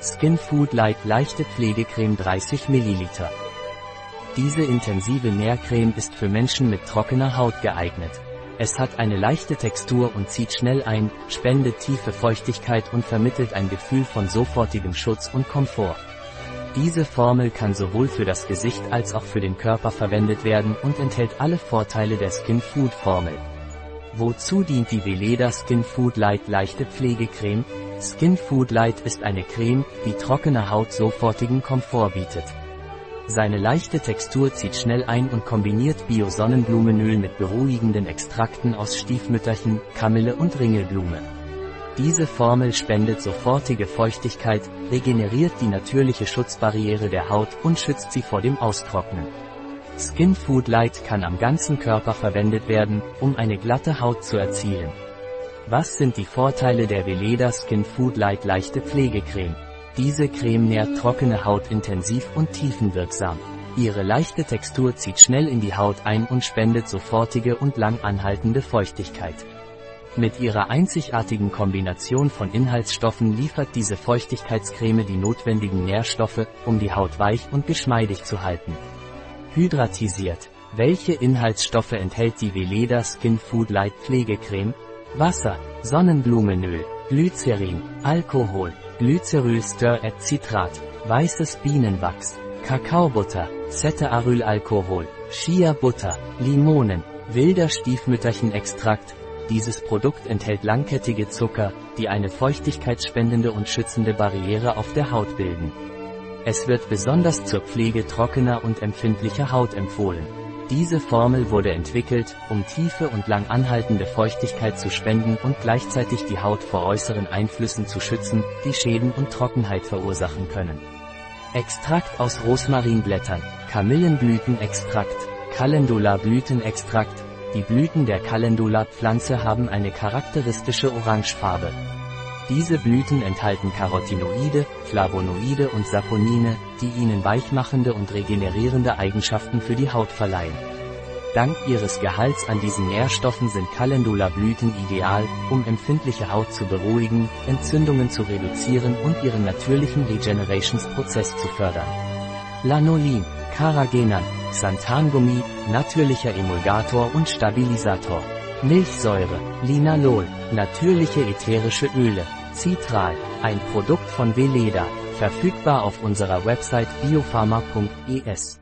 Skin Food Light leichte Pflegecreme 30 ml. Diese intensive Nährcreme ist für Menschen mit trockener Haut geeignet. Es hat eine leichte Textur und zieht schnell ein, spendet tiefe Feuchtigkeit und vermittelt ein Gefühl von sofortigem Schutz und Komfort. Diese Formel kann sowohl für das Gesicht als auch für den Körper verwendet werden und enthält alle Vorteile der Skin Food Formel. Wozu dient die Veleda Skin Food Light leichte Pflegecreme? Skin Food Light ist eine Creme, die trockene Haut sofortigen Komfort bietet. Seine leichte Textur zieht schnell ein und kombiniert Bio-Sonnenblumenöl mit beruhigenden Extrakten aus Stiefmütterchen, Kamille und Ringelblume. Diese Formel spendet sofortige Feuchtigkeit, regeneriert die natürliche Schutzbarriere der Haut und schützt sie vor dem Austrocknen. Skin Food Light kann am ganzen Körper verwendet werden, um eine glatte Haut zu erzielen. Was sind die Vorteile der Veleda Skin Food Light leichte Pflegecreme? Diese Creme nährt trockene Haut intensiv und tiefenwirksam. Ihre leichte Textur zieht schnell in die Haut ein und spendet sofortige und lang anhaltende Feuchtigkeit. Mit ihrer einzigartigen Kombination von Inhaltsstoffen liefert diese Feuchtigkeitscreme die notwendigen Nährstoffe, um die Haut weich und geschmeidig zu halten. Hydratisiert. Welche Inhaltsstoffe enthält die Veleda Skin Food Light Pflegecreme? Wasser, Sonnenblumenöl, Glycerin, Alkohol, Glycerylster-et-Citrat, weißes Bienenwachs, Kakaobutter, Ceterarylalkohol, Shea-Butter, Limonen, wilder Stiefmütterchenextrakt, dieses Produkt enthält langkettige Zucker, die eine feuchtigkeitsspendende und schützende Barriere auf der Haut bilden. Es wird besonders zur Pflege trockener und empfindlicher Haut empfohlen. Diese Formel wurde entwickelt, um tiefe und lang anhaltende Feuchtigkeit zu spenden und gleichzeitig die Haut vor äußeren Einflüssen zu schützen, die Schäden und Trockenheit verursachen können. Extrakt aus Rosmarinblättern, Kamillenblütenextrakt, Calendula-Blütenextrakt, die Blüten der Calendula-Pflanze haben eine charakteristische Orangefarbe. Diese Blüten enthalten Carotinoide, Flavonoide und Saponine, die ihnen weichmachende und regenerierende Eigenschaften für die Haut verleihen. Dank ihres Gehalts an diesen Nährstoffen sind Calendula-Blüten ideal, um empfindliche Haut zu beruhigen, Entzündungen zu reduzieren und ihren natürlichen Regenerationsprozess zu fördern. Lanolin, Carrageenan, Xanthangummi, natürlicher Emulgator und Stabilisator. Milchsäure, Linalol, natürliche ätherische Öle, Citral, ein Produkt von Veleda, verfügbar auf unserer Website biopharma.es.